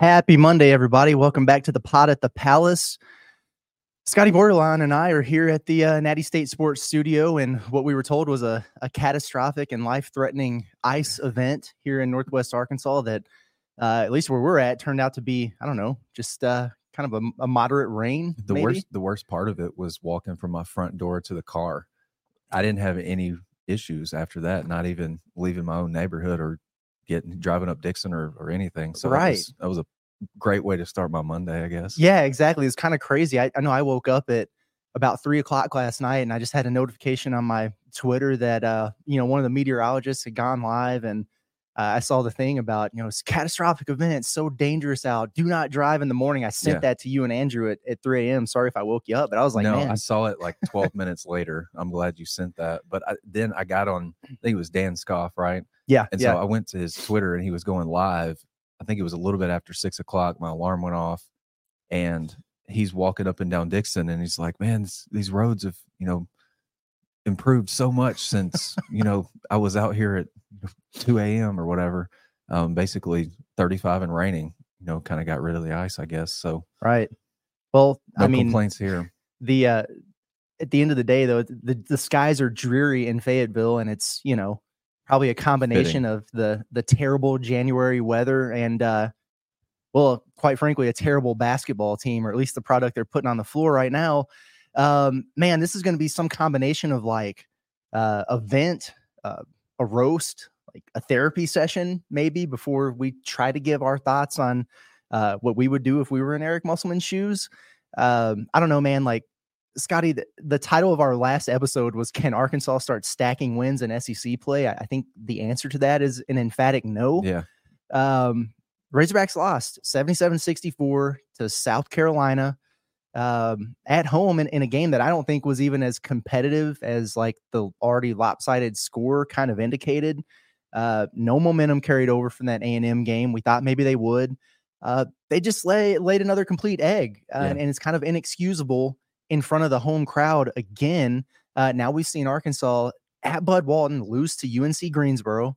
Happy Monday, everybody. Welcome back to the pod at the Palace. Scottie Bordelon and I are here at the uh, Natty State Sports Studio, and what we were told was a, a catastrophic and life threatening ice event here in Northwest Arkansas that, uh, at least where we're at, turned out to be, I don't know, just uh, kind of a, a moderate rain. The maybe? worst the worst part of it was walking from my front door to the car. I didn't have any issues after that, not even leaving my own neighborhood or getting driving up Dickson or, or anything. So that Right. was, that was a great way to start my Monday, I guess. Yeah, exactly. It's kind of crazy. I, I know I woke up at about three o'clock last night and I just had a notification on my Twitter that uh, you know, one of the meteorologists had gone live and uh, I saw the thing about, you know, it's catastrophic event, so dangerous out. Do not drive in the morning. I sent Yeah. that to you and Andrew at, at 3 a.m. Sorry if I woke you up, but I was like, no, man, I saw it like 12 minutes later. I'm glad you sent that. But I, then I got on, I think it was Dan Skoff, right? yeah, And yeah. so I went to his Twitter and he was going live. I think it was a little bit after six o'clock. My alarm went off and he's walking up and down Dickson and he's like, man, this, these roads have, you know, improved so much since, you know, I was out here at 2 a.m. or whatever. Um, basically 35 and raining, you know, kind of got rid of the ice, I guess. So right. Well, no I mean, complaints here. the uh at the end of the day though the, the skies are dreary in fayetteville and it's you know probably a combination of the the terrible january weather and uh well quite frankly a terrible basketball team or at least the product they're putting on the floor right now um man this is going to be some combination of like uh event uh, a roast like a therapy session maybe before we try to give our thoughts on uh what we would do if we were in eric musselman's shoes um i don't know man like Scottie, the, the title of our last episode was Can Arkansas Start Stacking Wins in SEC Play? I, I think the answer to that is an emphatic no. Yeah. Um, Razorbacks lost 77 64 to South Carolina um, at home in, in a game that I don't think was even as competitive as like the already lopsided score kind of indicated. Uh, no momentum carried over from that A&M game. We thought maybe they would. Uh, they just lay, laid another complete egg, uh, Yeah. and, and it's kind of inexcusable in front of the home crowd again. Uh, now we've seen Arkansas at Bud Walton lose to UNC Greensboro.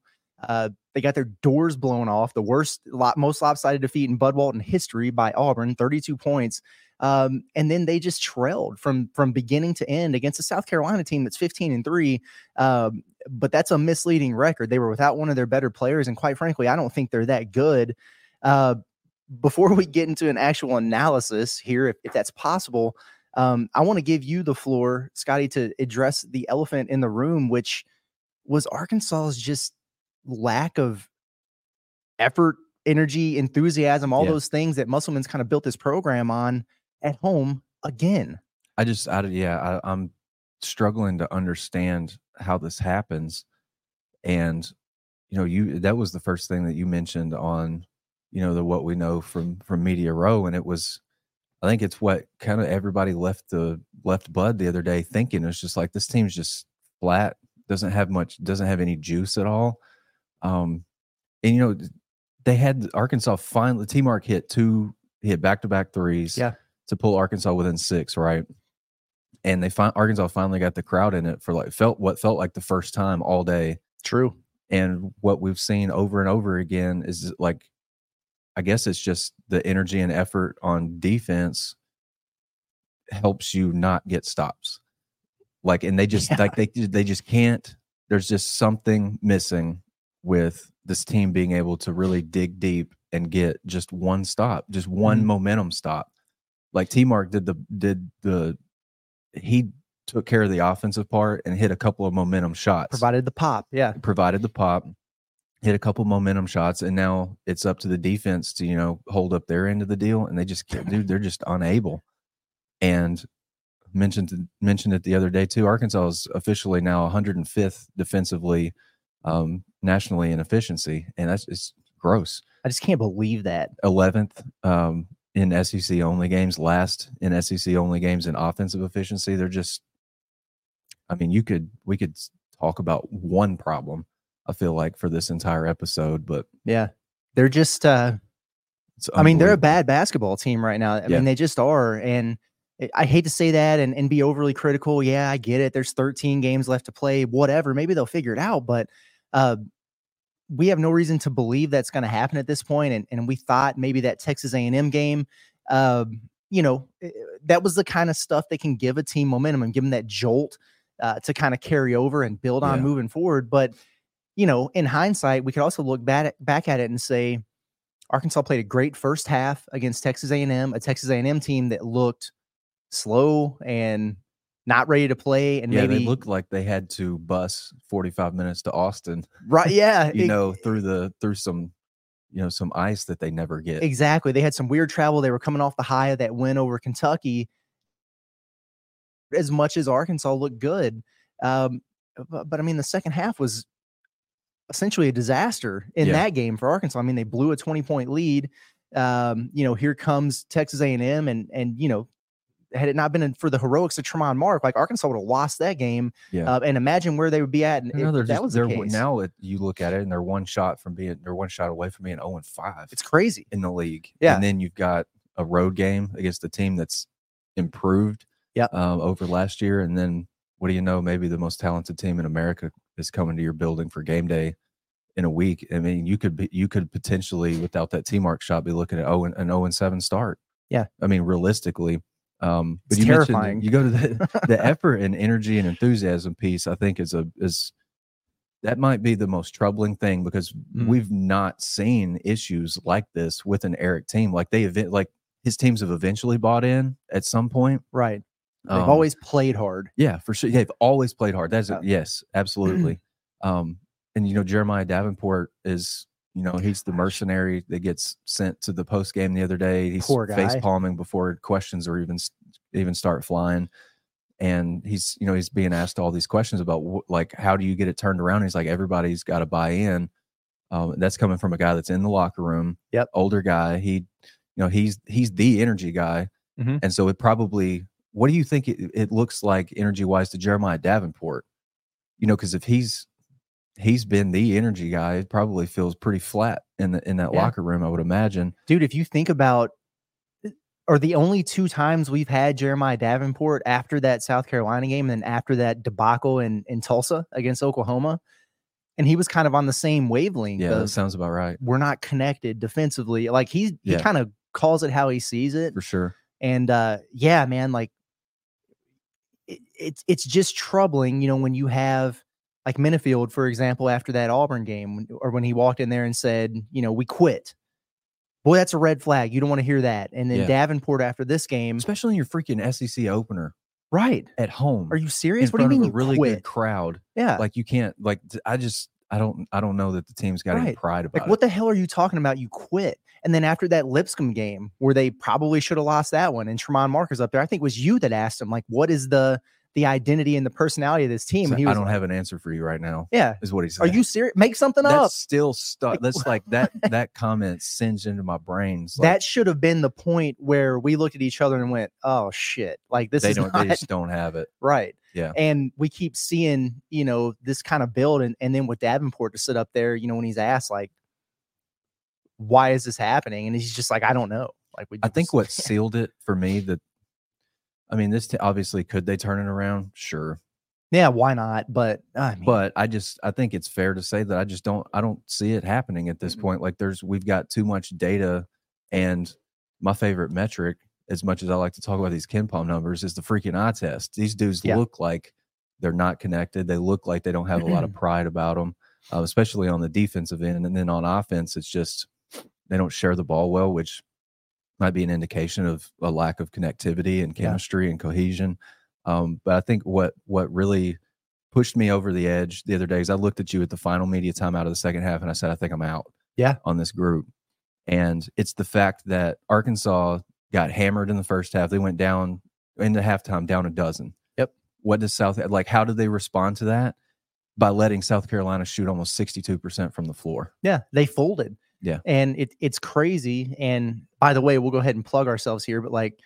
Uh, they got their doors blown off. The worst, lot, most lopsided defeat in Bud Walton history by Auburn, 32 points. Um, and then they just trailed from from beginning to end against a South Carolina team that's 15 and three. Um, but that's a misleading record. They were without one of their better players, and quite frankly, I don't think they're that good. Uh, before we get into an actual analysis here, if, if that's possible, um, I want to give you the floor, Scottie, to address the elephant in the room, which was Arkansas's just lack of effort, energy, enthusiasm, all Yeah. those things that Musselman's kind of built this program on at home again. I just, I, yeah, I, I'm struggling to understand how this happens. And, you know, you, that was the first thing that you mentioned on, you know, the, what we know from, from Media Row. And it was, I think it's what kind of everybody left the, left Bud the other day thinking. It's just like, this team's just flat, doesn't have much, doesn't have any juice at all. Um, and, you know, they had Arkansas finally, T Mark hit two, he hit back to back threes Yeah. To pull Arkansas within six, right? And they find Arkansas finally got the crowd in it for like felt what felt like the first time all day. True. And what we've seen over and over again is like, I guess it's just the energy and effort on defense helps you not get stops. Like, and they just Yeah. like they they just can't. There's just something missing with this team being able to really dig deep and get just one stop, just one Mhm. momentum stop. Like T Mark did the did the he took care of the offensive part and hit a couple of momentum shots Provided the pop. Yeah. provided the pop, hit a couple momentum shots, and now it's up to the defense to you know hold up their end of the deal, and they just can't, dude, they're just unable. And mentioned mentioned it the other day too. Arkansas is officially now 105th defensively, um, nationally in efficiency, and that's it's gross. I just can't believe that. 11th um, in SEC only games, last in SEC only games in offensive efficiency. They're just, I mean, you could we could talk about one problem. I feel like for this entire episode, but Yeah. They're just uh I mean, they're a bad basketball team right now. I Yeah. mean, they just are. And I- I hate to say that and, and be overly critical. Yeah, I get it. There's 13 games left to play, whatever. Maybe they'll figure it out. But uh, we have no reason to believe that's going to happen at this point, and and we thought maybe that Texas A&M game, um, you know, eh, that was the kind of stuff that can give a team momentum and give them that jolt uh, to kind of carry over and build on Yeah. moving forward. But you know, in hindsight, we could also look back at, back at it and say Arkansas played a great first half against Texas A&M, a Texas A&M team that looked slow and not ready to play, and yeah, maybe they looked like they had to bus 45 minutes to Austin, right, yeah, you e- know, through the through some you know, some ice that they never get. Exactly. They had some weird travel. They were coming off the high of that win over Kentucky. As much as Arkansas looked good, um, but, but I mean, the second half was essentially a disaster in Yeah. that game for Arkansas. I mean, they blew a twenty point lead. Um, you know, here comes Texas A and M, and and you know, had it not been for the heroics of Tramon Mark, like Arkansas would have lost that game. Yeah. Uh, and imagine where they would be at. I if that just, was the case. now it, you look at it and they're one shot from being they're one shot away from being 0 and 5 it's crazy. in the league. Yeah. And then you've got a road game against a team that's improved Yep. um, over last year. And then what do you know? Maybe the most talented team in America is coming to your building for game day in a week. I mean, you could be, you could potentially without that T mark shot be looking at 0 and, an 0 and 7 start. Yeah. I mean, realistically. Um, but It's you terrifying. you go to the, the effort and energy and enthusiasm piece, I think is a is that might be the most troubling thing because Mm. we've not seen issues like this with an Eric team. Like they event like his teams have eventually bought in at some point. Right. They've Um, always played hard. yeah, for sure. They've always played hard. That's Uh, yes, absolutely. um, and you know, Jeremiah Davenport is, you know, he's the mercenary that gets sent to the post game the other day. He's face palming before questions or even even start flying. And he's, you know, he's being asked all these questions about like, how do you get it turned around? He's like, everybody's got to buy in. Um, that's coming from a guy that's in the locker room. Yep. Older guy. He, you know, he's he's the energy guy. Mhm. And so it probably. What do you think it, it looks like energy wise to Jeremiah Davenport? You know, because if he's he's been the energy guy, it probably feels pretty flat in the in that Yeah. locker room. I would imagine. dude, if you think about are the only two times we've had Jeremiah Davenport after that South Carolina game and then after that debacle in, in Tulsa against Oklahoma. And he was kind of on the same wavelength. Yeah, that sounds about right we're not connected defensively. Like he's he Yeah. kind of calls it how he sees it. for sure. And uh yeah, man, like it, it's it's just troubling, you know, when you have like Minifield, for example, after that Auburn game, or when he walked in there and said, you know, we quit. Boy, that's a red flag. You don't want to hear that. And then Yeah. Davenport after this game, Especially in your freaking SEC opener right? at home. Are you serious? What do you mean you a really quit? good crowd? yeah, Like you can't like. I just I don't I don't know that the team's got any pride about like it. what the hell are you talking about? You quit. And then after that Lipscomb game, where they probably should have lost that one, and Tramon Marker's up there, I think it was you that asked him, like, what is the the identity and the personality of this team? So And he I don't like, have an answer for you right now. yeah. Is what he said. Are you serious? Make something up. That's still stuck. That's like that. That comment singed into my brains. Like, that should have been the point where we looked at each other and went, "Oh shit!" Like this they is don't. not They just don't have it. right. Yeah. And we keep seeing, you know, this kind of build, and, and then with Davenport to sit up there, you know, when he's asked like, "Why is this happening?" and he's just like, "I don't know." Like we, I think what sealed it for me that I mean this t- obviously could they turn it around? Sure. yeah, why not? But I mean, But I just I think it's fair to say that I just don't I don't see it happening at this Mm-mm. point. Like there's we've got too much data and my favorite metric, as much as I like to talk about these KenPom numbers, is the freaking eye test. These dudes Yeah. look like they're not connected. They look like they don't have a lot of pride about them, uh, especially on the defensive end. And then on offense, it's just they don't share the ball well, which might be an indication of a lack of connectivity and Yeah. chemistry and cohesion. Um, but I think what what really pushed me over the edge the other day is I looked at you at the final media time out of the second half and I said, I think I'm out. Yeah. On this group. And it's the fact that Arkansas got hammered in the first half. They went down into halftime down a dozen. Yep. What does South like? How did they respond to that? By letting South Carolina shoot almost 62% from the floor. yeah, they folded. Yeah. and it it's crazy. And by the way, we'll go ahead and plug ourselves here, but like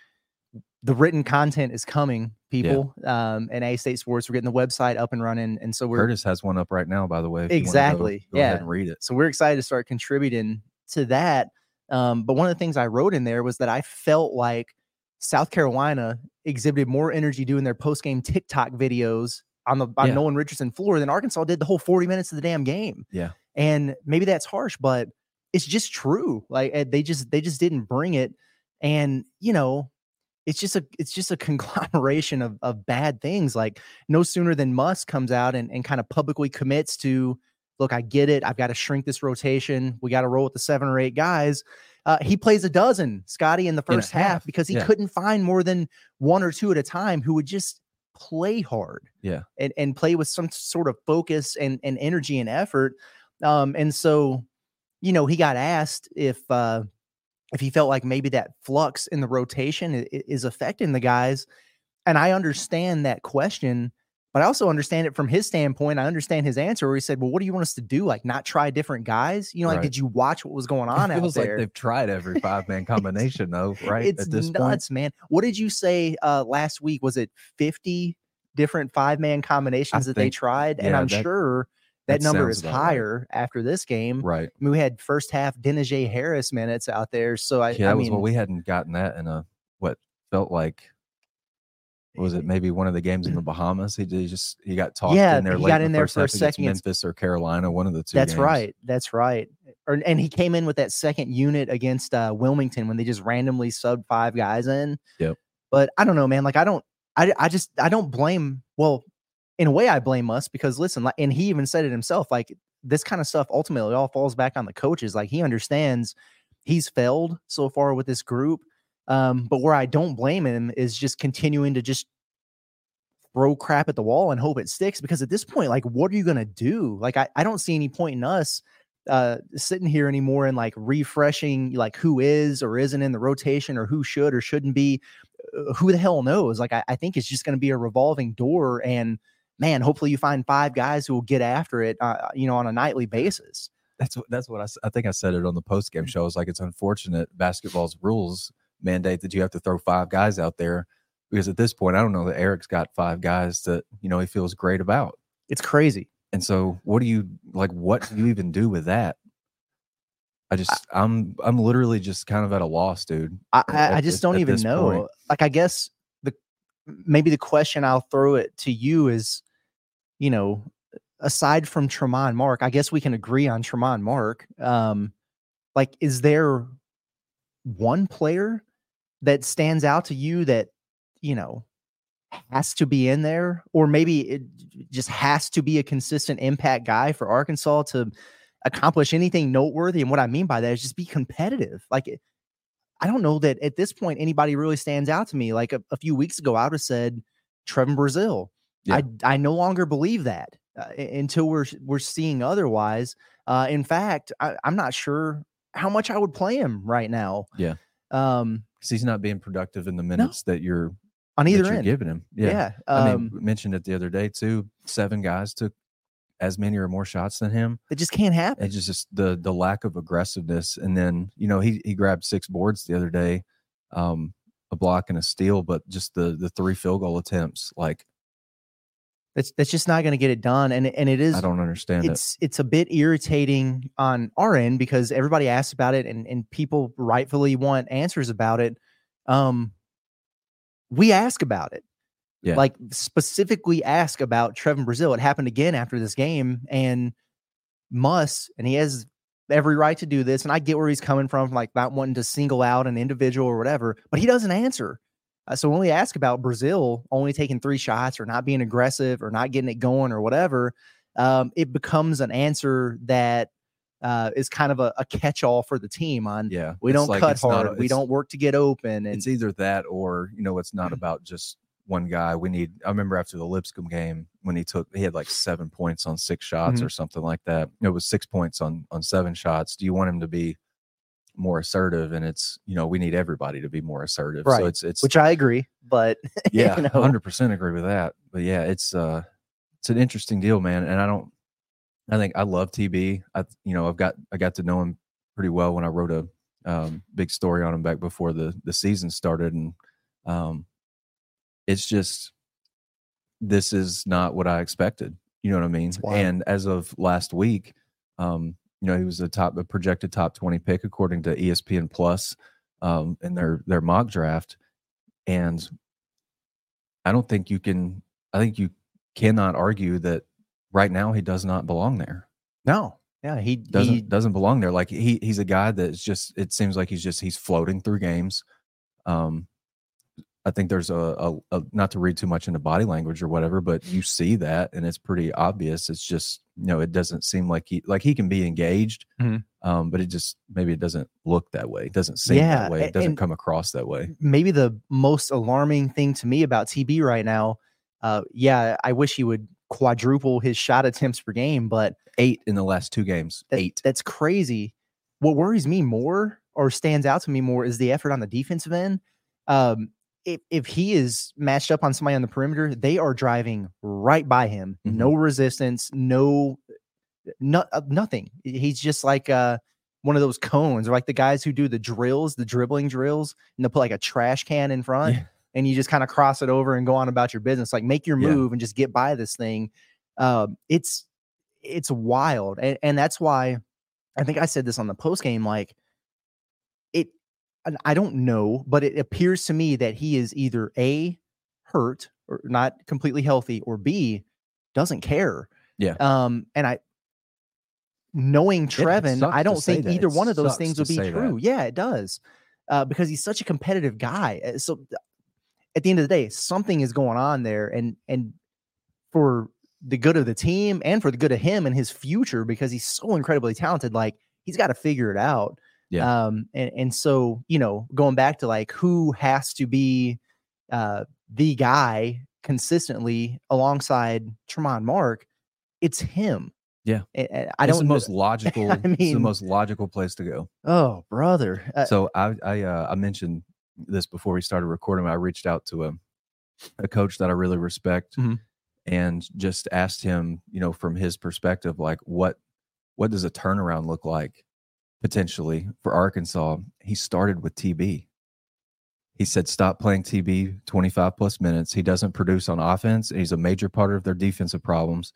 the written content is coming, people. Um, Natty State Sports, we're getting the website up and running, and so we're Curtis has one up right now, by the way. go- Exactly, Go, ahead yeah. and read it. so we're excited to start contributing to that. Um, but one of the things I wrote in there was that I felt like South Carolina exhibited more energy doing their post game TikTok videos on the on Yeah. Nolan Richardson floor than Arkansas did the whole 40 minutes of the damn game. Yeah. And maybe that's harsh, but it's just true. Like eh, they just they just didn't bring it. And you know, it's just a it's just a conglomeration of of bad things. Like no sooner than Muss comes out and, and kind of publicly commits to look, I get it. I've got to shrink this rotation. We got to roll with the seven or eight guys. Uh, he plays a dozen, Scottie, in the first half, half, because he yeah. couldn't find more than one or two at a time who would just play hard. Yeah. And, and play with some sort of focus and, and energy and effort. Um, and so, you know, he got asked if uh if he felt like maybe that flux in the rotation is affecting the guys. And I understand that question but I also understand it from his standpoint. I understand his answer where he said, Well, what do you want us to do? Like not try different guys? You know, like right. did you watch what was going on it feels out there? Like they've tried every five man combination though, right? It's nuts, point? man. What did you say uh last week? Was it 50 different five man combinations I that think, they tried? And I'm that, sure that, that number is higher right. after this game. Right. I mean, we had first half Denijay Harris minutes out there. So I, yeah, I mean, well, we hadn't gotten that in a what felt like was it maybe one of the games in the Bahamas? He, he just he got tossed yeah, in there. He got in there for a second. Memphis or Carolina, one of the two. That's games. right. That's right. Or, and he came in with that second unit against uh, Wilmington when they just randomly subbed five guys in. Yep. But I don't know, man. Like I don't. I I just I don't blame. Well, in a way, I blame us because listen, like, and he even said it himself. Like this kind of stuff ultimately all falls back on the coaches. Like he understands he's failed so far with this group. Um, but where I don't blame him is just continuing to just throw crap at the wall and hope it sticks because at this point like what are you to do like I, I don't see any point in us uh sitting here anymore and like refreshing like who is or isn't in the rotation or who should or shouldn't be uh, who the hell knows like i, I think it's just to be a revolving door and man hopefully you find five guys who will get after it uh, you know on a nightly basis that's what that's what I, I think i said it on the post game show it's like it's unfortunate basketball's rules mandate that you have to throw five guys out there because at this point, I don't know that Eric's got five guys that you know he feels great about. It's crazy. And so, what do you like? What do you even do with that? I just, I, am I'm, I'm literally just kind of at a loss, dude. I, I, I just don't even know. Point. Like, I guess the maybe the question I'll throw it to you is, you know, aside from Tramon Mark, I guess we can agree on Tramon Mark. Um, like, is there one player that stands out to you that you know, has to be in there, or maybe it just has to be a consistent impact guy for Arkansas to accomplish anything noteworthy. And what I mean by that is just be competitive. Like, I don't know that at this point anybody really stands out to me. Like a, a few weeks ago, I would have said Trevin Brazile. Yeah. I I no longer believe that uh, until we're we're seeing otherwise. Uh, in fact, I, I'm not sure how much I would play him right now. Yeah. Um, because he's not being productive in the minutes no. that you're on either end. Giving him, yeah. yeah um, I mean, um mentioned it the other day too. Seven guys took as many or more shots than him. It just can't happen. It's just, just the the lack of aggressiveness. And then you know he he grabbed six boards the other day, um, a block and a steal, but just the the three field goal attempts, like that's that's just not going to get it done. And and it is. I don't understand it's, it. It's a bit irritating on our end because everybody asks about it and and people rightfully want answers about it. Um, we ask about it. Yeah. Like specifically ask about Trevin Brazile. It happened again after this game, and Muss, and he has every right to do this. And I get where he's coming from, like not wanting to single out an individual or whatever, but he doesn't answer. Uh, so when we ask about Brazile only taking three shots or not being aggressive or not getting it going or whatever, um, it becomes an answer that uh, is kind of a, a catch-all for the team on yeah we don't like cut hard not, we don't work to get open and it's either that or you know it's not mm-hmm. about just one guy we need i remember after the lipscomb game when he took he had like seven points on six shots mm-hmm. or something like that it was six points on on seven shots do you want him to be more assertive and it's you know we need everybody to be more assertive right. so it's it's which i agree but yeah you know. 100% agree with that but yeah it's uh it's an interesting deal man and i don't I think I love TB. I you know I've got I got to know him pretty well when I wrote a um, big story on him back before the the season started, and um, it's just this is not what I expected. You know what I mean? And as of last week, um, you know he was a top a projected top twenty pick according to ESPN Plus um, in their their mock draft, and I don't think you can. I think you cannot argue that right now he does not belong there. No, Yeah, he doesn't he, doesn't belong there. Like he he's a guy that's just it seems like he's just he's floating through games. Um, I think there's a, a, a not to read too much into body language or whatever, but you see that and it's pretty obvious. It's just you know it doesn't seem like he like he can be engaged, Mhm. um, but it just maybe it doesn't look that way. It doesn't seem Yeah, that way. It doesn't come across that way. maybe the most alarming thing to me about TB right now. Uh, yeah, I wish he would quadruple his shot attempts per game, but Eight in the last two games. that- Eight. That's crazy. What worries me more or stands out to me more is the effort on the defensive end. Um, if, if he is matched up on somebody on the perimeter, they are driving right by him. Mhm. No resistance, no, no uh, nothing. He's just like uh, one of those cones, or like the guys who do the drills, the dribbling drills, and they'll put like a trash can in front, Yeah. and you just kind of cross it over and go on about your business. Like make your Yeah. move and just get by this thing. Um, it's it's wild, and, and that's why I think I said this on the post game. Like I don't know, but it appears to me that he is either a hurt or not completely healthy, or b doesn't care. Yeah. Um, and I, knowing Trevin, I don't think that. either It one of those things would be say that. true. Yeah, it does, uh, because he's such a competitive guy. Uh, So at the end of the day, something is going on there, and and for the good of the team and for the good of him and his future, because he's so incredibly talented. Like he's got to figure it out. Yeah. Um. And and so you know, going back to like who has to be, uh, the guy consistently alongside Tramon Mark, it's him. Yeah. I It's don't the most logical. I it's the most logical place to go. Oh, brother. Uh, so I I uh, I mentioned this before we started recording. I reached out to a a coach that I really respect Mhm. and just asked him, you know, from his perspective, like what what does a turnaround look like potentially for Arkansas? He started with TB. He said, stop playing TB 25 plus minutes. He doesn't produce on offense. and He's a major part of their defensive problems.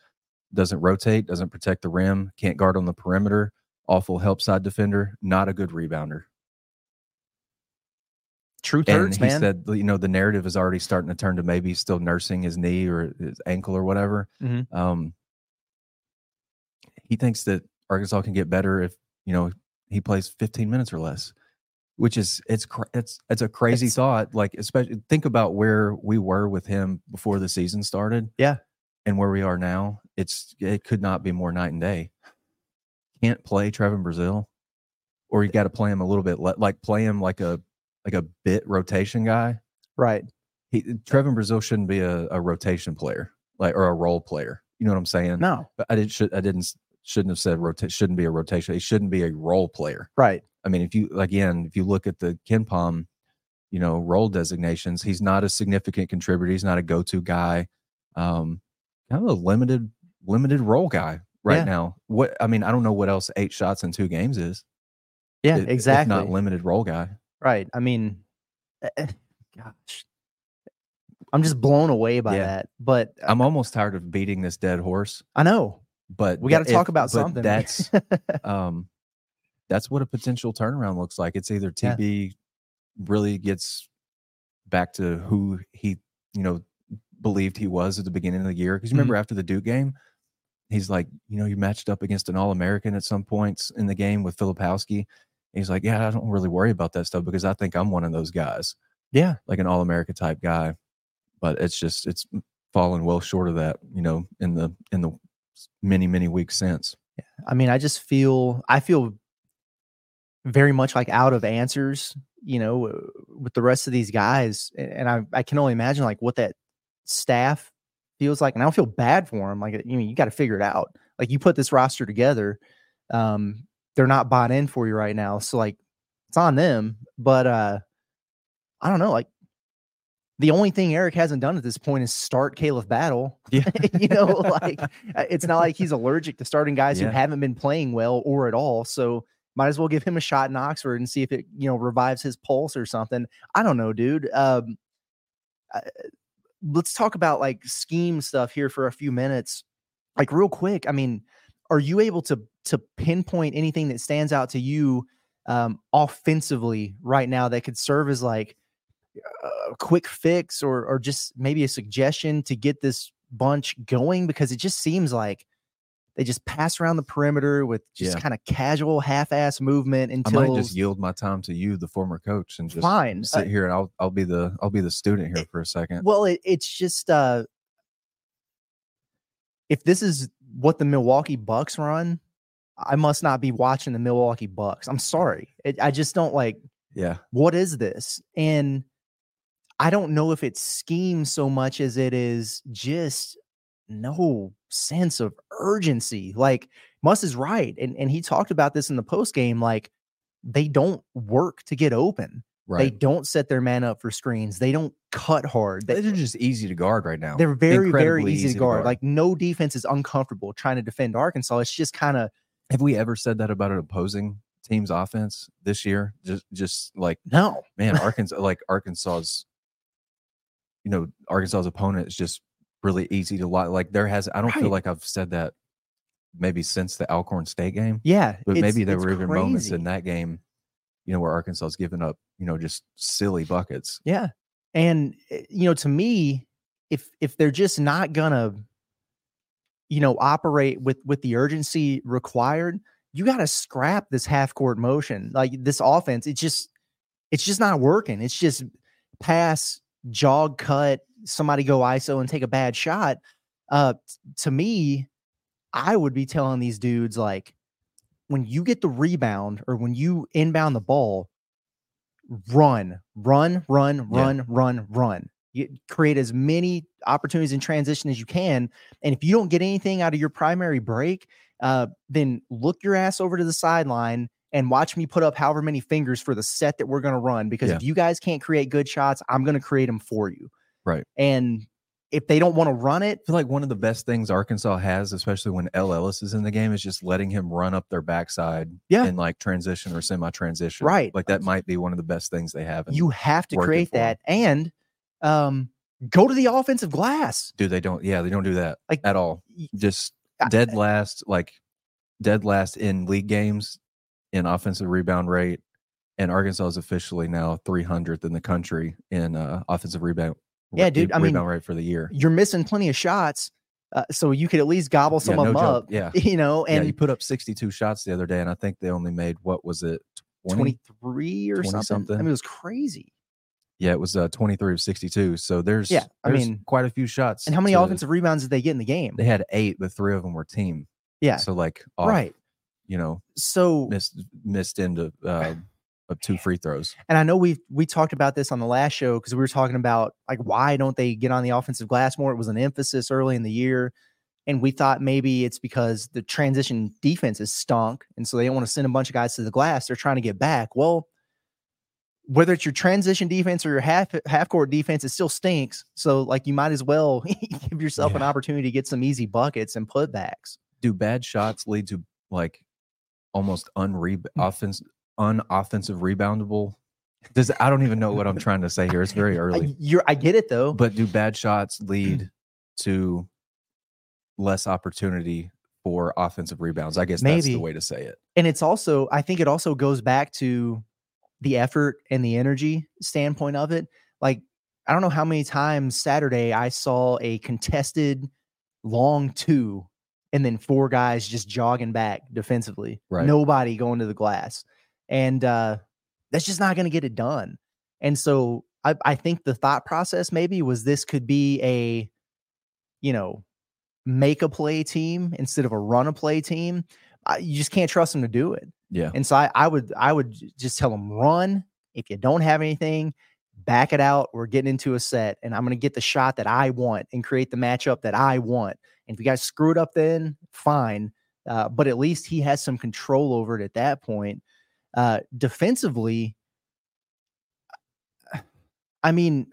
Doesn't rotate, doesn't protect the rim, can't guard on the perimeter, awful help side defender, not a good rebounder. true And thirds, he man. said, you know, the narrative is already starting to turn to maybe he's still nursing his knee or his ankle or whatever. Mhm. Um, he thinks that Arkansas can get better if you know he plays 15 minutes or less, which is it's it's it's a crazy It's- thought. Like, especially think about where we were with him before the season started. Yeah. and where we are now, it's it could not be more night and day. Can't play Trevin Brazile, or you got to play him a little bit le- like play him like a like a bit rotation guy. right. He Trevin Brazile shouldn't be a, a rotation player, like or a role player. You know what I'm saying? No. But I didn't should I didn't shouldn't have said rotate shouldn't be a rotation. He shouldn't be a role player. Right. I mean, if you again, if you look at the KenPom, you know, role designations, he's not a significant contributor. He's not a go-to guy. Um, kind of a limited limited role guy right Yeah. now. What I mean, I don't know what else eight shots in two games is. Yeah. exactly. not limited role guy. Right. I mean, eh, eh, gosh, I'm just blown away by Yeah. that. But uh, I'm almost tired of beating this dead horse. I know But we got to talk about something. That's um that's what a potential turnaround looks like. It's either Yeah. TB really gets back to who he, you know, believed he was at the beginning of the year. Because you Mm-hmm. remember after the Duke game, he's like, you know, you matched up against an All American at some points in the game with Filipowski. He's like, yeah, I don't really worry about that stuff because I think I'm one of those guys, yeah. like an All America type guy. But it's just it's fallen well short of that, you know, in the in the many many weeks since. Yeah. I mean, I just feel I feel very much like out of answers, you know, with the rest of these guys, and I I can only imagine like what that staff feels like, and I don't feel bad for them. Like, you mean, you got to figure it out. Like, you put this roster together, um, they're not bought in for you right now, so like, it's on them. But uh, I don't know, like. The only thing Eric hasn't done at this point is start Khalif Battle. Yeah. you know, like uh, it's not like he's allergic to starting guys Yeah. who haven't been playing well or at all. So might as well give him a shot in Oxford and see if it, you know, revives his pulse or something. I don't know, dude. Um, uh, let's talk about like scheme stuff here for a few minutes, like real quick. I mean, are you able to to pinpoint anything that stands out to you um, offensively right now that could serve as like a quick fix or or just maybe a suggestion to get this bunch going because it just seems like They just pass around the perimeter with just Yeah. kind of casual, half-ass movement until I might just yield my time to you, the former coach, and just fine. sit Uh, here and I'll I'll be the I'll be the student here for a second. Well, it, it's just uh if this is what the Milwaukee Bucks run, I must not be watching the Milwaukee Bucks. I'm sorry. It, I just don't like Yeah, what is this? And I don't know if it's scheme so much as it is just no sense of urgency. Like Muss is right. And and he talked about this in the post game. Like they don't work to get open. Right. They don't set their man up for screens. They don't cut hard. They, They're just easy to guard right now. they're very, very easy, easy to to guard. guard. Like no defense is uncomfortable trying to defend Arkansas. It's just kind of Have we ever said that about an opposing team's offense this year? Just just like no. man, Arkansas like Arkansas's you know, Arkansas's opponent is just really easy to lot. Like there has I don't feel like I've said that maybe since the Alcorn State game. Yeah. But maybe there were even moments in that game, you know, where Arkansas is giving up, you know, just silly buckets. Yeah. And eh, you know, to me, if if they're just not gonna, you know, operate with with the urgency required, you got to scrap this half court motion. Like this offense, it's just it's just not working. It's just pass, jog, cut, somebody go ISO and take a bad shot. Uh, to me, I would be telling these dudes like, when you get the rebound or when you inbound the ball, run, run, run, Yeah. run, run, run. You create as many opportunities in transition as you can. And if you don't get anything out of your primary break, uh, then look your ass over to the sideline and watch me put up however many fingers for the set that we're going to run. Because Yeah. if you guys can't create good shots, I'm going to create them for you. Right. And if they don't want to run it, I feel like one of the best things Arkansas has, especially when El Ellis is in the game, is just letting him run up their backside Yeah. in like transition or semi transition. Right. Like that might be one of the best things they have. You have to create that and um, go to the offensive glass. do they don't yeah, they don't do that Like, at all. Just dead last, like dead last in league games in offensive rebound rate. And Arkansas is officially now 300th in the country in uh, offensive rebound. Yeah, re- dude, I mean, rebound rate for the year. You're missing plenty of shots. Uh, so you could at least gobble some yeah, of no them joke. up, Yeah. you know, yeah, and you put up 62 shots the other day, and I think they only made what was it 20? 23 or 20 something. I something. mean, it was crazy. Yeah, it was uh, 23 of 62. So there's Yeah, I there's mean- quite a few shots. And how many to- offensive rebounds did they get in the game? They had eight, but three of them were team. yeah, So like, off, right. You know, So, missed missed into uh, of two free throws. and I know we we talked about this on the last show because we were talking about like why don't they get on the offensive glass more? It was an emphasis early in the year, and we thought maybe it's because the transition defense is stunk, and so they don't want to send a bunch of guys to the glass. They're trying to get back. Well, whether it's your transition defense or your half half court defense, it still stinks. So like you might as well give yourself an opportunity to get some easy buckets and putbacks. Do bad shots lead to like almost unre Mm. offense unoffensive reboundable? Does I don't even know what I'm trying to say here. It's very I, early. you're I get it though. But do bad shots lead to less opportunity for offensive rebounds? I guess that's Maybe. the way to say it. and it's also i think it also goes back to the effort and the energy standpoint of it like i don't know how many times saturday i saw a contested long two and then four guys just jogging back defensively Right. nobody going to the glass and uh that's just not going to get it done and so I, I think the thought process maybe was this could be a you know make a play team instead of a run a play team I, you just can't trust them to do it Yeah. and so I, I would I would just tell them run. If you don't have anything, back it out. We're getting into a set, and I'm going to get the shot that I want and create the matchup that I want. And if you guys screw it up, then fine. Uh, but at least he has some control over it at that point. Uh, defensively, I mean,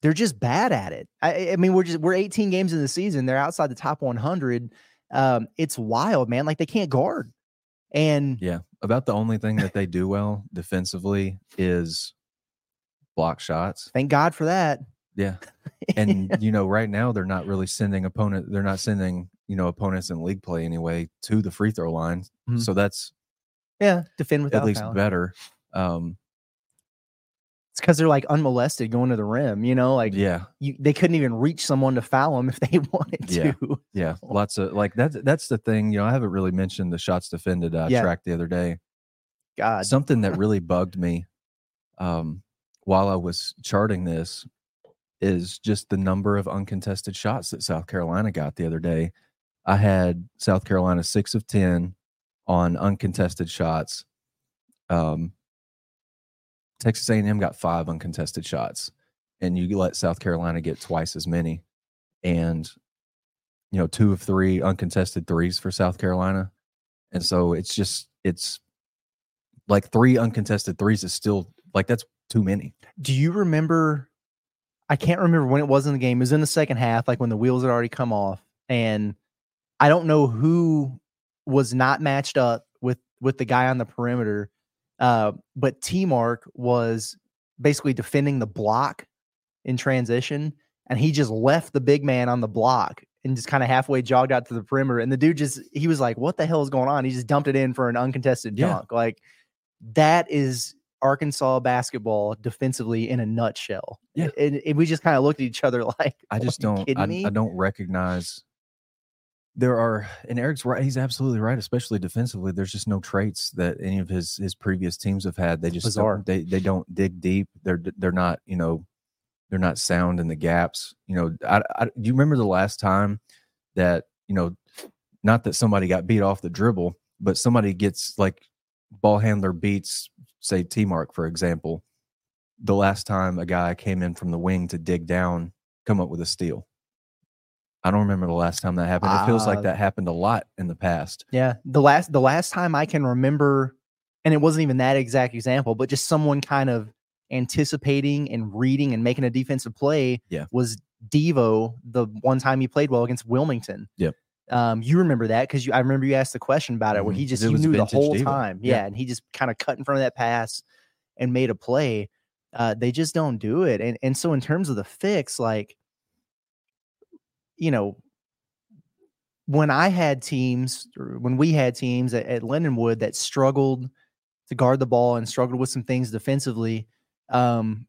they're just bad at it. I, I mean, we're just we're 18 games in the season. They're outside the top 100. Um, it's wild, man. Like they can't guard. And Yeah. About the only thing that they do well defensively is block shots. thank God for that. Yeah. And you know, right now they're not really sending opponent they're not sending, you know, opponents in league play anyway to the free throw line. Mhm. So that's yeah, defend without at least fouling. better. Um It's because they're like unmolested going to the rim. You know, like yeah, you, they couldn't even reach someone to foul them if they wanted Yeah. to. yeah, lots of like that's that's the thing. You know, I haven't really mentioned the shots defended uh, Yeah. track the other day. God, Something that really bugged me um, while I was charting this is just the number of uncontested shots that South Carolina got the other day. I had South Carolina six of ten on uncontested shots. Um, Texas A&M got five uncontested shots, and you let South Carolina get twice as many, and you know two of three uncontested threes for South Carolina, and so it's just it's like three uncontested threes is still like that's too many. do you remember? I can't remember when it was in the game. It was in the second half, like when the wheels had already come off, and I don't know who was not matched up with with the guy on the perimeter, uh, but T Mark was basically defending the block in transition, and he just left the big man on the block and just kind of halfway jogged out to the perimeter. And the dude just he was like, "What the hell is going on?" He just dumped it in for an uncontested Yeah. dunk. Like that is Arkansas basketball defensively in a nutshell. Yeah. and, and we just kind of looked at each other like, I just don't I, me?" I don't recognize there are and Eric's right he's absolutely right especially defensively there's just no traits that any of his his previous teams have had they just Bizarre. they they don't dig deep they're they're not you know they're not sound in the gaps you know I, I do you remember the last time that you know not that somebody got beat off the dribble but somebody gets like ball handler beats say T Mark for example the last time a guy came in from the wing to dig down come up with a steal I don't remember the last time that happened. It feels Uh, like that happened a lot in the past. Yeah, the last the last time I can remember, and it wasn't even that exact example, but just someone kind of anticipating and reading and making a defensive play. Yeah. was Devo the one time he played well against Wilmington. Yep. Um, you remember that because you I remember you asked the question about it, where Mhm. he just you knew the whole Devo. time, Yeah. yeah, and he just kind of cut in front of that pass and made a play. Uh, they just don't do it, and and so in terms of the fix, like, you know, when I had teams, or when we had teams at, at Lindenwood that struggled to guard the ball and struggled with some things defensively, um,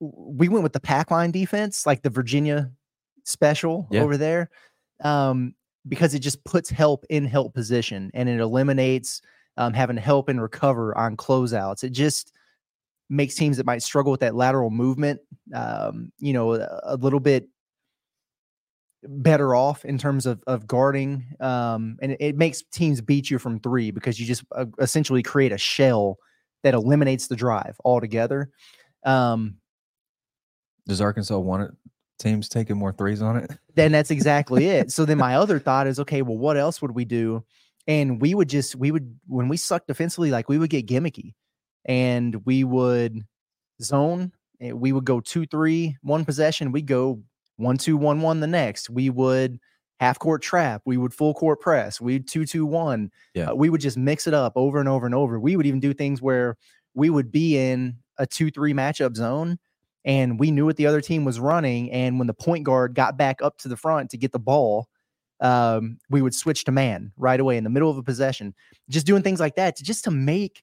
we went with the pack line defense, like the Virginia special Yeah. over there, um, because it just puts help in help position and it eliminates um, having help and recover on closeouts. It just makes teams that might struggle with that lateral movement, um, you know, a, little bit better off in terms of of guarding um and it, makes teams beat you from 3 because you just uh, essentially create a shell that eliminates the drive altogether um Does Arkansas want it? Teams taking more threes on it? then that's exactly it. So then my other thought is okay well what else would we do? And we would just we would when we sucked defensively like we would get gimmicky. And we would zone we would go two three one possession we go one two one one the next. We would half court trap we would full court press we'd two two one. Yeah. Uh, we would just mix it up over and over and over. We would even do things where we would be in a two three matchup zone and we knew what the other team was running and when the point guard got back up to the front to get the ball um, we would switch to man right away in the middle of a possession just doing things like that to just to make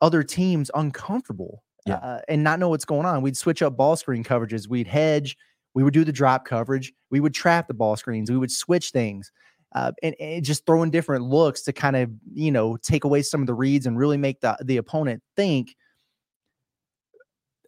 other teams uncomfortable Yeah. uh, and not know what's going on. We'd switch up ball screen coverages. We'd hedge. We would do the drop coverage. We would trap the ball screens. We would switch things uh, and, and just throwing different looks to kind of you know take away some of the reads and really make the the opponent think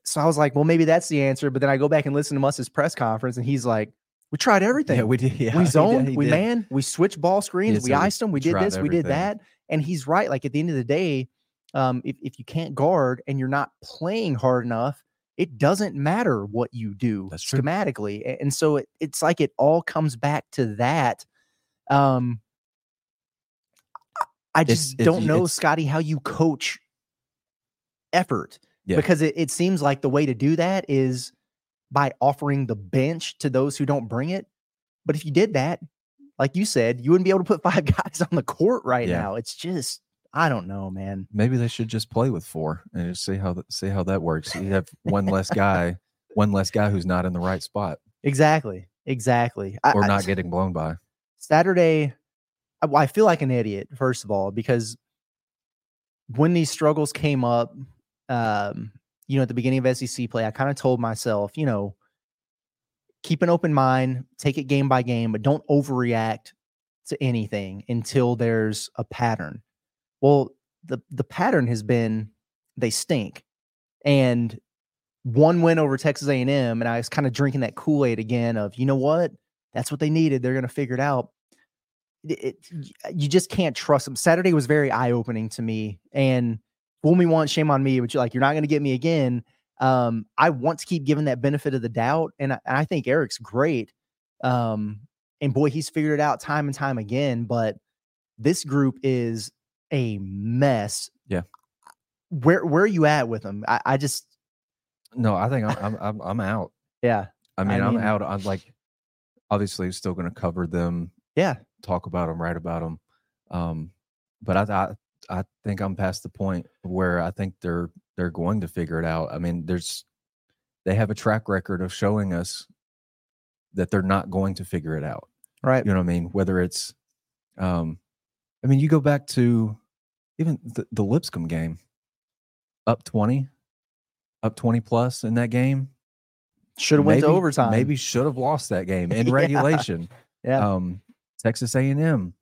so i was like well maybe that's the answer but then i go back and listen to Muss's press conference and he's like we tried everything Yeah, we did. Yeah, we zoned, he we did. man, we switched ball screens, we iced them, we did this, we did that. And he's right. Like at the end of the day, um, if, if you can't guard and you're not playing hard enough, it doesn't matter what you do That's true. schematically. And so it, it's like it all comes back to that. Um, I- I just it's- don't know, Scottie, how you coach effort Yeah. because it, it seems like the way to do that is by offering the bench to those who don't bring it. But if you did that, like you said, you wouldn't be able to put five guys on the court right Yeah. now. It's just, I don't know, man. Maybe they should just play with four and just see how that see how that works. You have one less guy, one less guy who's not in the right spot Exactly. Exactly. I- or I- not getting blown by. Saturday, I, I feel like an idiot, first of all, because when these struggles came up, um, you know, at the beginning of SEC play, I kind of told myself, you know, keep an open mind, take it game by game, but don't overreact to anything until there's a pattern. Well, the the pattern has been they stink. And one win over Texas A&M and I was kind of drinking that Kool-Aid again of, you know what? That's what they needed. They're going to figure it out. It, it, you just can't trust them. Saturday was very eye-opening to me and fool me once, shame on me, but you're like, you're not going to get me again. Um, I want to keep giving that benefit of the doubt. And I, I think Eric's great. Um, and boy, he's figured it out time and time again. But this group is a mess. Yeah. Where where are you at with them? I, I just No, I think I'm I'm I'm, I'm out. yeah I mean, I am mean- out. I'm like, obviously, still going to cover them, yeah talk about them, write about them. Um, but I, I I think I'm past the point where I think they're they're going to figure it out. I mean, there's they have a track record of showing us that they're not going to figure it out. right You know what I mean? Whether it's, um, I mean, you go back to even the, the Lipscomb game, up twenty, up twenty plus in that game. should have went to overtime. Maybe should have lost that game in Yeah. regulation. yeah Um, Texas A and M,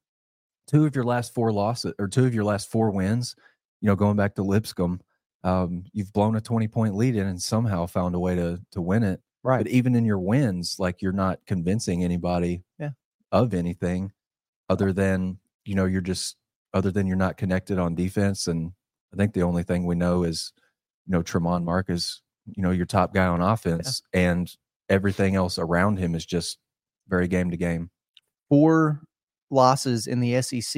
two of your last four losses or two of your last four wins. You know, going back to Lipscomb, um, you've blown a twenty point lead in and somehow found a way to to win it. right But even in your wins, like you're not convincing anybody Yeah. of anything other than, you know, you're just other than you're not connected on defense. And I think the only thing we know is, you know, Tramon Marcus, you know, your top guy on offense and everything else around him is just very game to game. four losses in the SEC,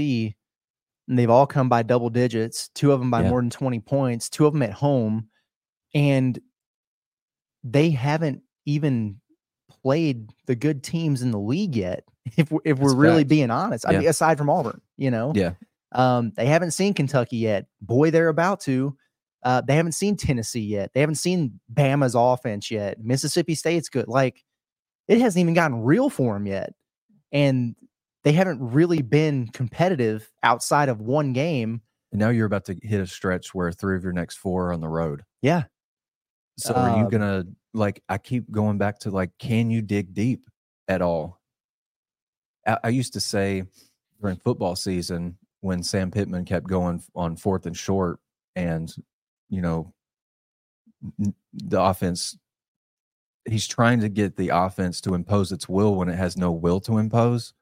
and they've all come by double digits. Two of them by Yeah. more than twenty points. Two of them at home, and they haven't even played the good teams in the league yet. If we're, if we're really being honest, I mean, aside from Auburn, you know, Yeah. um, they haven't seen Kentucky yet. Boy, they're about to. Uh, they haven't seen Tennessee yet. They haven't seen Bama's offense yet. Mississippi State's good. Like it hasn't even gotten real for them yet, and they haven't really been competitive outside of one game. And now you're about to hit a stretch where three of your next four are on the road. Yeah, So are you Um, gonna like? I keep going back to like, can you dig deep at all? I, I used to say during football season when Sam Pittman kept going on fourth and short, and you know the offense. He's trying to get the offense to impose its will when it has no will to impose.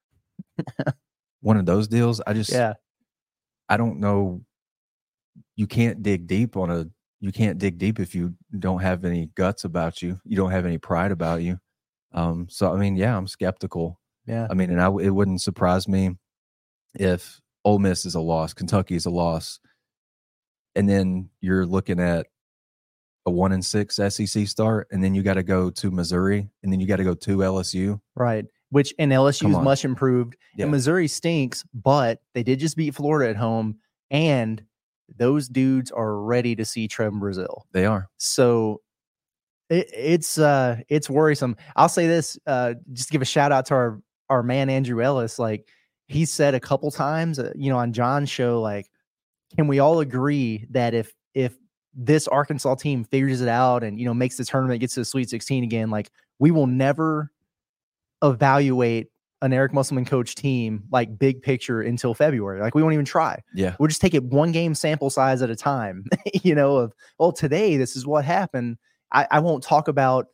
One of those deals. I just yeah, I don't know. You can't dig deep on a. You can't dig deep if you don't have any guts about you. You don't have any pride about you. Um, so I mean, yeah, I'm skeptical. yeah. I mean, and I it wouldn't surprise me if Ole Miss is a loss, Kentucky is a loss, and then you're looking at a one and six SEC start, and then you got to go to Missouri, and then you got to go to LSU. Right. Which and LSU is much improved. Yeah. And Missouri stinks, but they did just beat Florida at home, and those dudes are ready to see Trevin Brazile. They are. So it, it's uh it's worrisome. I'll say this, uh, just give a shout out to our our man Andrew Ellis. Like he said a couple times, uh, you know, on John's show, like, can we all agree that if if this Arkansas team figures it out and you know makes the tournament, gets to the Sweet 16 again, like we will never evaluate an Eric Musselman coach team like big picture until February. Like we won't even try Yeah. we'll just take it one game sample size at a time you know of well today this is what happened I, I won't talk about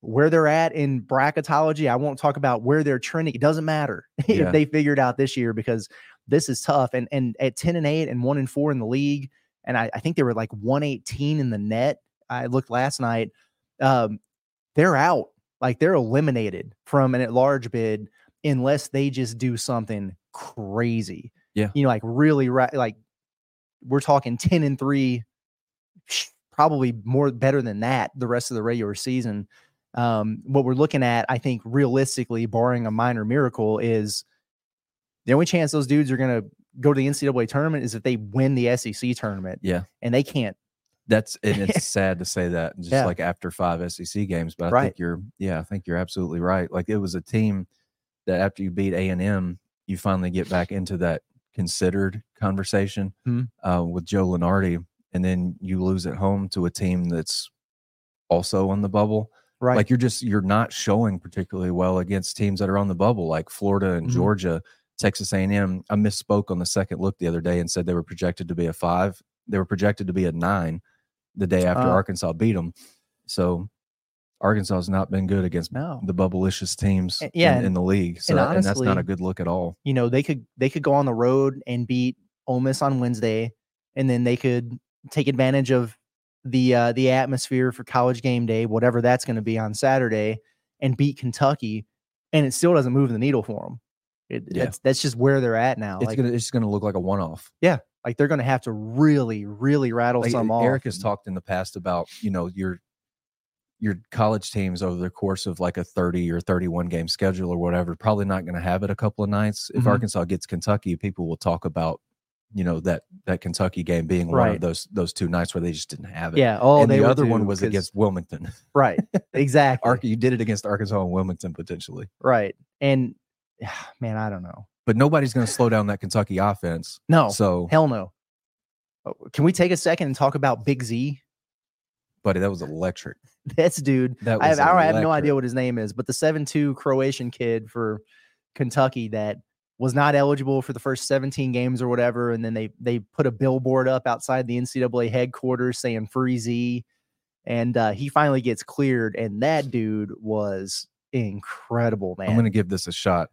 where they're at in bracketology i won't talk about where they're trending it doesn't matter Yeah. if they figured out this year because this is tough and and at 10 and 8 and 1 and 4 in the league and i, I think they were like 118 in the net i looked last night um they're out like they're eliminated from an at-large bid unless they just do something crazy Yeah. you know like really ra- like we're talking 10 and 3 probably more better than that the rest of the regular season um what we're looking at i think realistically barring a minor miracle is the only chance those dudes are going to go to the ncaa tournament is if they win the sec tournament Yeah. and they can't That's and it's sad to say that just Yeah. like after five SEC games, but I Right. think you're yeah, I think you're absolutely right. Like it was a team that after you beat A and M, you finally get back into that considered conversation Mhm. uh, with Joe Lunardi, and then you lose at home to a team that's also on the bubble. Right. Like you're just you're not showing particularly well against teams that are on the bubble, like Florida and Mhm. Georgia, Texas A&M. I misspoke on the second look the other day and said they were projected to be a five. They were projected to be a nine the day after Oh. Arkansas beat them. So Arkansas has not been good against no. the bubblicious teams Uh, yeah, in, and- in the league. So and that- and that's not a good look at all. you know they could they could go on the road and beat Ole Miss on Wednesday, and then they could take advantage of the uh, the atmosphere for college game day, whatever that's going to be on Saturday, and beat Kentucky, and it still doesn't move the needle for them. It, Yeah. That's that's just where they're at now. It's Like, gonna it's gonna look like a one off. Like they're going to have to really really rattle Like, some off. Eric has talked in the past about you know your your college teams over the course of like a 30 or 31 game schedule or whatever probably not going to have it a couple of nights if Mhm. arkansas gets kentucky people will talk about you know that that kentucky game being one of those those two nights where they just didn't have it Yeah. Oh, and they the other one was against wilmington right. Exactly. Ark, you did it against arkansas and wilmington potentially right. And man, I don't know. But nobody's going to slow down that kentucky offense No. so Hell no. Oh, Can we take a second and talk about Big Z? buddy that was electric This dude, that I have, I have no idea what his name is, but the seven-two Croatian kid for Kentucky that was not eligible for the first 17 games or whatever, and then they they put a billboard up outside the NCAA headquarters saying "Free Z," and uh, he finally gets cleared, and that dude was incredible, man. i'm going to give this a shot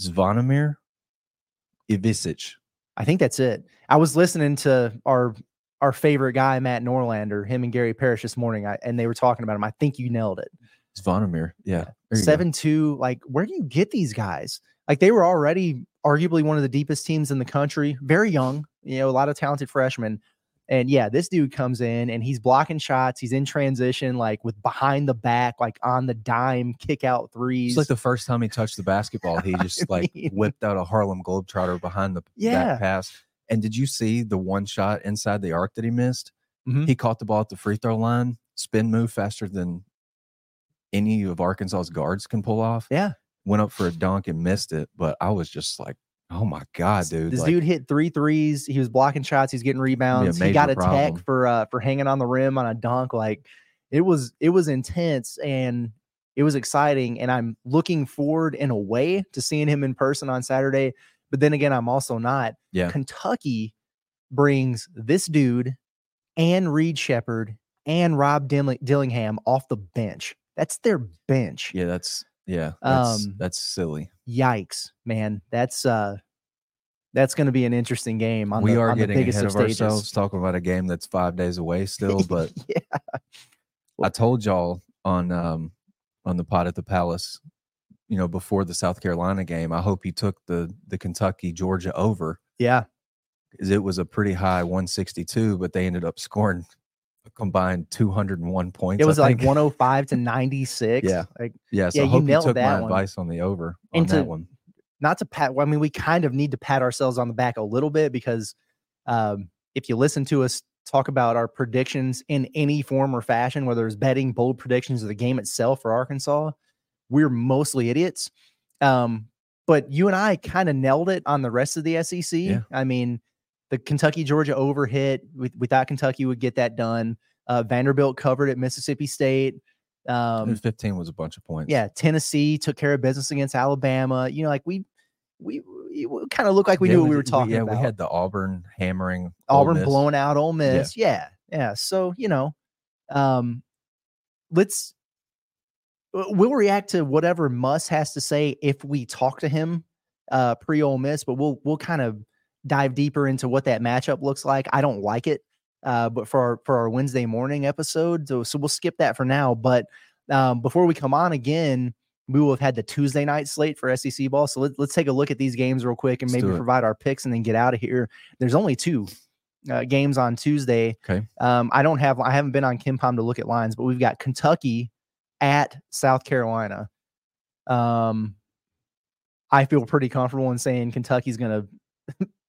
zvonimir ivisic I think that's it. I was listening to our our favorite guy Matt Norlander, him and Gary Parrish this morning, I, and they were talking about him. I think you nailed it. Zvonimir. Yeah. you go. Seven two. Like, where do you get these guys? Like, they were already arguably one of the deepest teams in the country. Very young, you know, a lot of talented freshmen. And yeah, this dude comes in and he's blocking shots. He's in transition, like with behind the back, like on the dime, kick out threes. It's like the first time he touched the basketball, he just like mean- whipped out a Harlem Globetrotter behind the Yeah. back pass. And did you see the one shot inside the arc that he missed? Mhm. He caught the ball at the free throw line, spin move faster than any of Arkansas's guards can pull off. yeah. Went up for a dunk and missed it. But I was just like, oh my God, dude. This like, dude hit three threes. He was blocking shots. He's getting rebounds. He got a major tech for uh for hanging on the rim on a dunk. Like it was it was intense and it was exciting. And I'm looking forward in a way to seeing him in person on Saturday. But then again, I'm also not. Yeah. Kentucky brings this dude and Reed Sheppard and Rob Dillingham off the bench. That's their bench. yeah, that's yeah, that's Um, that's silly. Yikes, man. That's uh that's going to be an interesting game on we the, are on the getting biggest ahead of of ourselves talking about a game that's five days away still, but yeah, I told y'all on um on the pot at the Palace, you know, before the South Carolina game, I hope he took the the Kentucky Georgia over. yeah, It was a pretty high 162, but they ended up scoring combined 201 points. it was like think. 105 to 96. Yeah. like yeah. So yeah, I hope you nailed took my one. advice on the over on And to- that one. not to pat. well, I mean, we kind of need to pat ourselves on the back a little bit because um, if you listen to us talk about our predictions in any form or fashion, whether it's betting, bold predictions, or the game itself for Arkansas, we're mostly idiots. Um, but you and I kind of nailed it on the rest of the SEC. Yeah. I mean, the Kentucky Georgia over hit. We, we thought Kentucky would get that done. Uh, Vanderbilt covered at Mississippi State. Um, 15 was a bunch of points. yeah, Tennessee took care of business against Alabama. You know, like we we, we, kind of looked like we Yeah, knew what we were did- talking yeah, about. we had the Auburn hammering Auburn blowing out Ole Miss. Yeah. yeah, So you know, um, let's we'll react to whatever Muss has to say if we talk to him uh, pre Ole Miss, but we'll we'll kind of dive deeper into what that matchup looks like. I don't like it, uh, but for our for our Wednesday morning episode, so, so we'll skip that for now. But um, before we come on again, we will have had the Tuesday night slate for SEC ball. So let, let's take a look at these games real quick and Let's maybe provide our picks and then get out of here. There's only two uh, games on Tuesday. Okay. Um, I don't have I haven't been on KenPom to look at lines, but we've got Kentucky at South Carolina. Um, I feel pretty comfortable in saying Kentucky's going to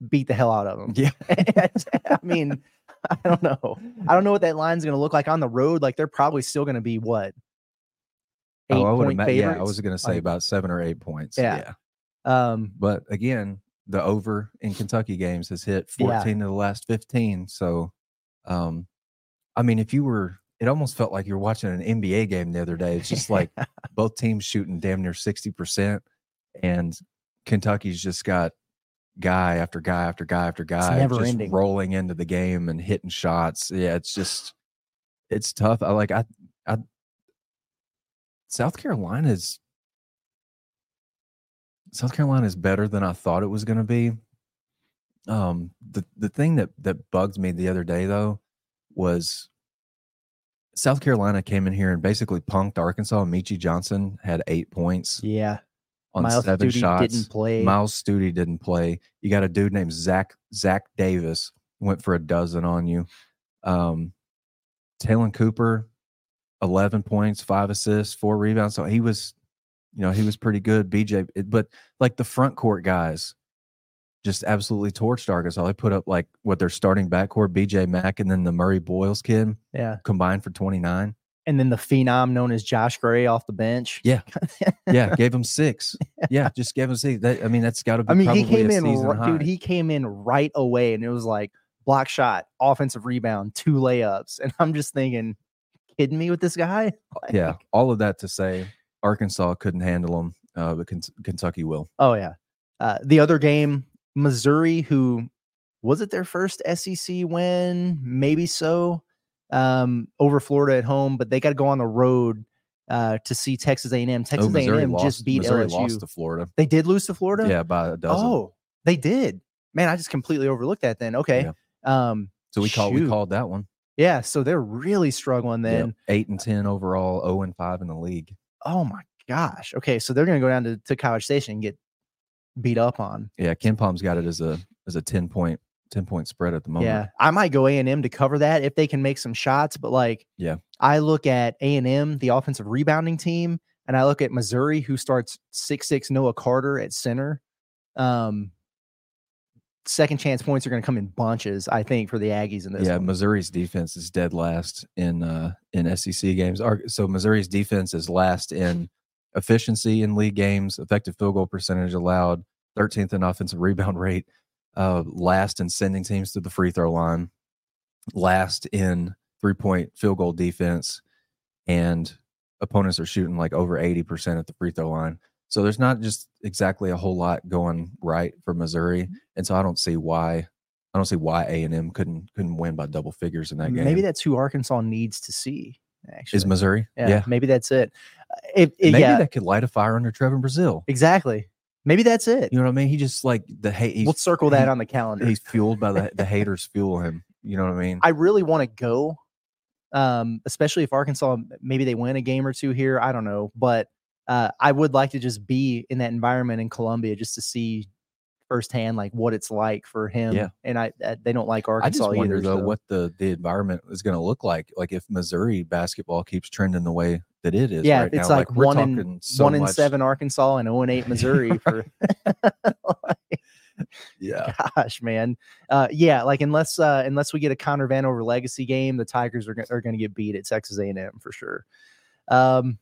beat the hell out of them. Yeah. I mean, I don't know. I don't know what that line's going to look like on the road. Like they're probably still going to be what eight Oh, I would point yeah, I was going to say Like, about seven or eight points. Yeah. yeah. Um, But again, the over in Kentucky games has hit Yeah. 14 of the last 15. So Um, I mean, if you were, it almost felt like you're watching an NBA game the other day. It's just like both teams shooting damn near sixty percent, and Kentucky's just got guy after guy after guy after guy never just ending. rolling into the game and hitting shots. Yeah, it's just it's tough. I like I I South Carolina's South Carolina is better than I thought it was going to be. Um, the the thing that that bugged me the other day though was South Carolina came in here and basically punked Arkansas. Meechie Johnson had eight points Yeah. On Miles seven Studi shots. didn't play. Myles Stute didn't play. You got a dude named Zach Zach Davis went for a dozen on you. Um, Ta'Lon Cooper, eleven points, five assists, four rebounds. So he was, you know, he was pretty good. BJ, but like the front court guys, just absolutely torched Arkansas. They put up like what their starting backcourt, BJ Mack, and then the Murray Boyles kid Yeah. combined for twenty nine. And then the phenom known as Josh Gray off the bench. Yeah. Yeah, gave him six. Yeah, just gave him six. That, I mean, that's got to be. I mean, he came in, dude. He came in right away, and it was like block shot, offensive rebound, two layups, and I'm just thinking, kidding me with this guy? yeah, all of that to say, Arkansas couldn't handle them, uh, but Ken- Kentucky will. Oh yeah. Uh, the other game, Missouri, who was it their first SEC win? Maybe so. Um, over Florida at home, but they got to go on the road uh, to see Texas A&M. Texas oh, A&M lost. just beat Missouri LSU. lost to Florida. they did lose to Florida. Yeah, by a dozen. Oh, they did. Man, I just completely overlooked that. Then okay. Um, so we called we called that one. yeah. So they're really struggling. Yep. Then eight and ten overall, zero and five in the league. oh my gosh. Okay, so they're gonna go down to, to College Station and get beat up on. Yeah, KenPom's got it as a as a ten point ten point spread at the moment. Yeah, I might go A and M to cover that if they can make some shots. But like, Yeah. I look at A and M, the offensive rebounding team, and I look at Missouri, who starts six six Noah Carter at center. Um, second chance points are going to come in bunches, I think, for the Aggies in this. yeah. one. Missouri's defense is dead last in uh in SEC games. So Missouri's defense is last in efficiency in league games, effective field goal percentage allowed, 13th in offensive rebound rate, uh, last in sending teams to the free throw line, last in three point field goal defense, and opponents are shooting like over 80% at the free throw line. So there's not just exactly a whole lot going right for Missouri. And so I don't see why I don't see why A and M couldn't couldn't win by double figures in that game. Maybe that's who Arkansas needs to see. Actually, is Missouri. Yeah, maybe that's it. Uh, If, if- Maybe yeah, that could light a fire under Trevin Brazile. exactly. Maybe that's it. You know what I mean? He just like the hate. We'll circle that he- on the calendar. he's fueled by the the haters fuel him. You know what I mean? I really want to go, um, especially if Arkansas maybe they win a game or two here. I don't know, but uh, I would like to just be in that environment in Columbia just to see firsthand like what it's like for him. Yeah. and I, uh they don't like Arkansas. I just wonder either. though so- what the the environment is going to look like. Like if Missouri basketball keeps trending the way that it is. yeah, right it's now. like, we're one in so one in seven Arkansas and zero and eight Missouri for. Yeah, Gosh, man. Uh, yeah, like unless uh, unless we get a Connor Vanover legacy game, the Tigers are, are going to get beat at Texas A&M for sure. Um,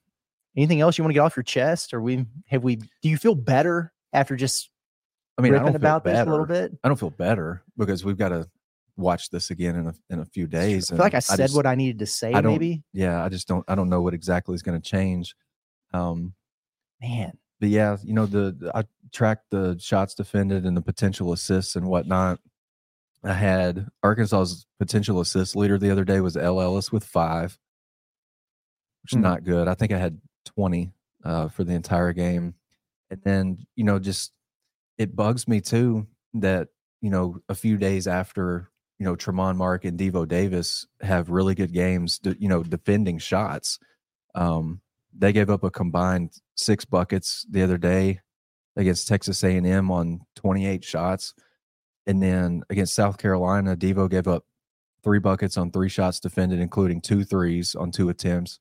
anything else you want to get off your chest, or we have we? Do you feel better after just I mean, I don't feel about this a little bit? I don't feel better because we've got to watch this again in a in a few days. I feel like I said just- what I needed to say. I Maybe, Yeah, I just don't. I don't know what exactly is going to change. Um, man. but yeah, you know the, the- I tracked the shots defended and the potential assists and whatnot. I had Arkansas's potential assist leader the other day was El Ellis with five, which is Hmm. not good. I think I had twenty uh, for the entire game, and then you know just it bugs me too that you know a few days after you know Tramon Mark and Devo Davis have really good games, you know defending shots. Um, they gave up a combined six buckets the other day against Texas A&M on 28 shots, and then against South Carolina, Devo gave up three buckets on three shots defended, including two threes on two attempts,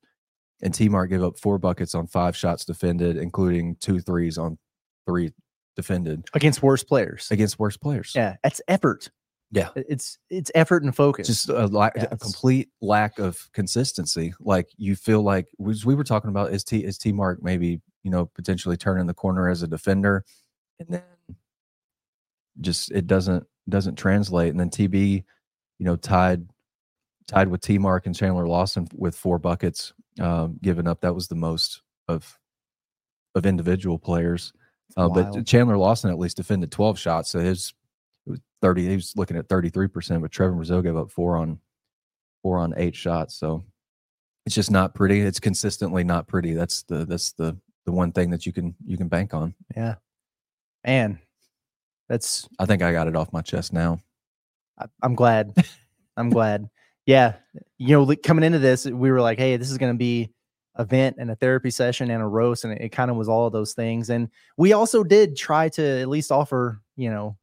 and T Mark gave up four buckets on five shots defended, including two threes on three defended Against worse players. against worse players. Yeah, that's effort. Yeah. It's it's effort and focus. just a, lack, Yeah, a complete lack of consistency. Like you feel like we, we were talking about is T is T Mark maybe you know potentially turning the corner as a defender, and then just it doesn't doesn't translate. And then TB, you know, tied tied with T Mark and Chandler Lawson with four buckets um, given up. That was the most of of individual players. Uh, but Chandler Lawson at least defended 12 shots, so his 30. He was looking at 33 percent, but Trevin Brazile gave up four on four on eight shots. So it's just not pretty. It's consistently not pretty. That's the that's the the one thing that you can you can bank on. Yeah, and that's. I think I got it off my chest now. I, I'm glad. I'm glad. Yeah, you know, coming into this, we were like, hey, this is going to be an event and a therapy session and a roast and it, it kind of was all of those things and we also did try to at least offer you know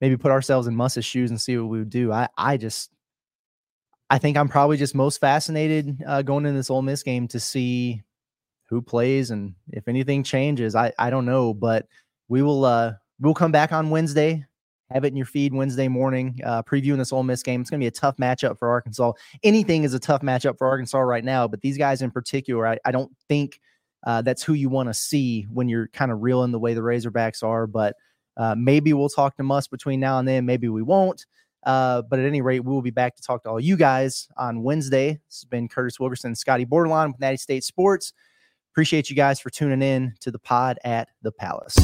maybe put ourselves in Muss's shoes and see what we would do i i just i think i'm probably just most fascinated uh, going in this Ole Miss game to see who plays and if anything changes i i don't know but we will uh we'll come back on wednesday have it in your feed Wednesday morning, uh, previewing this Ole Miss game. It's going to be a tough matchup for Arkansas. Anything is a tough matchup for Arkansas right now, but these guys in particular, I, I don't think uh, that's who you want to see when you're kind of reeling the way the Razorbacks are. But uh, maybe we'll talk to Muss between now and then. Maybe we won't. Uh, but at any rate, we will be back to talk to all you guys on Wednesday. This has been Curtis Wilkerson, Scottie Bordelon with Natty State Sports. Appreciate you guys for tuning in to the pod at the Palace.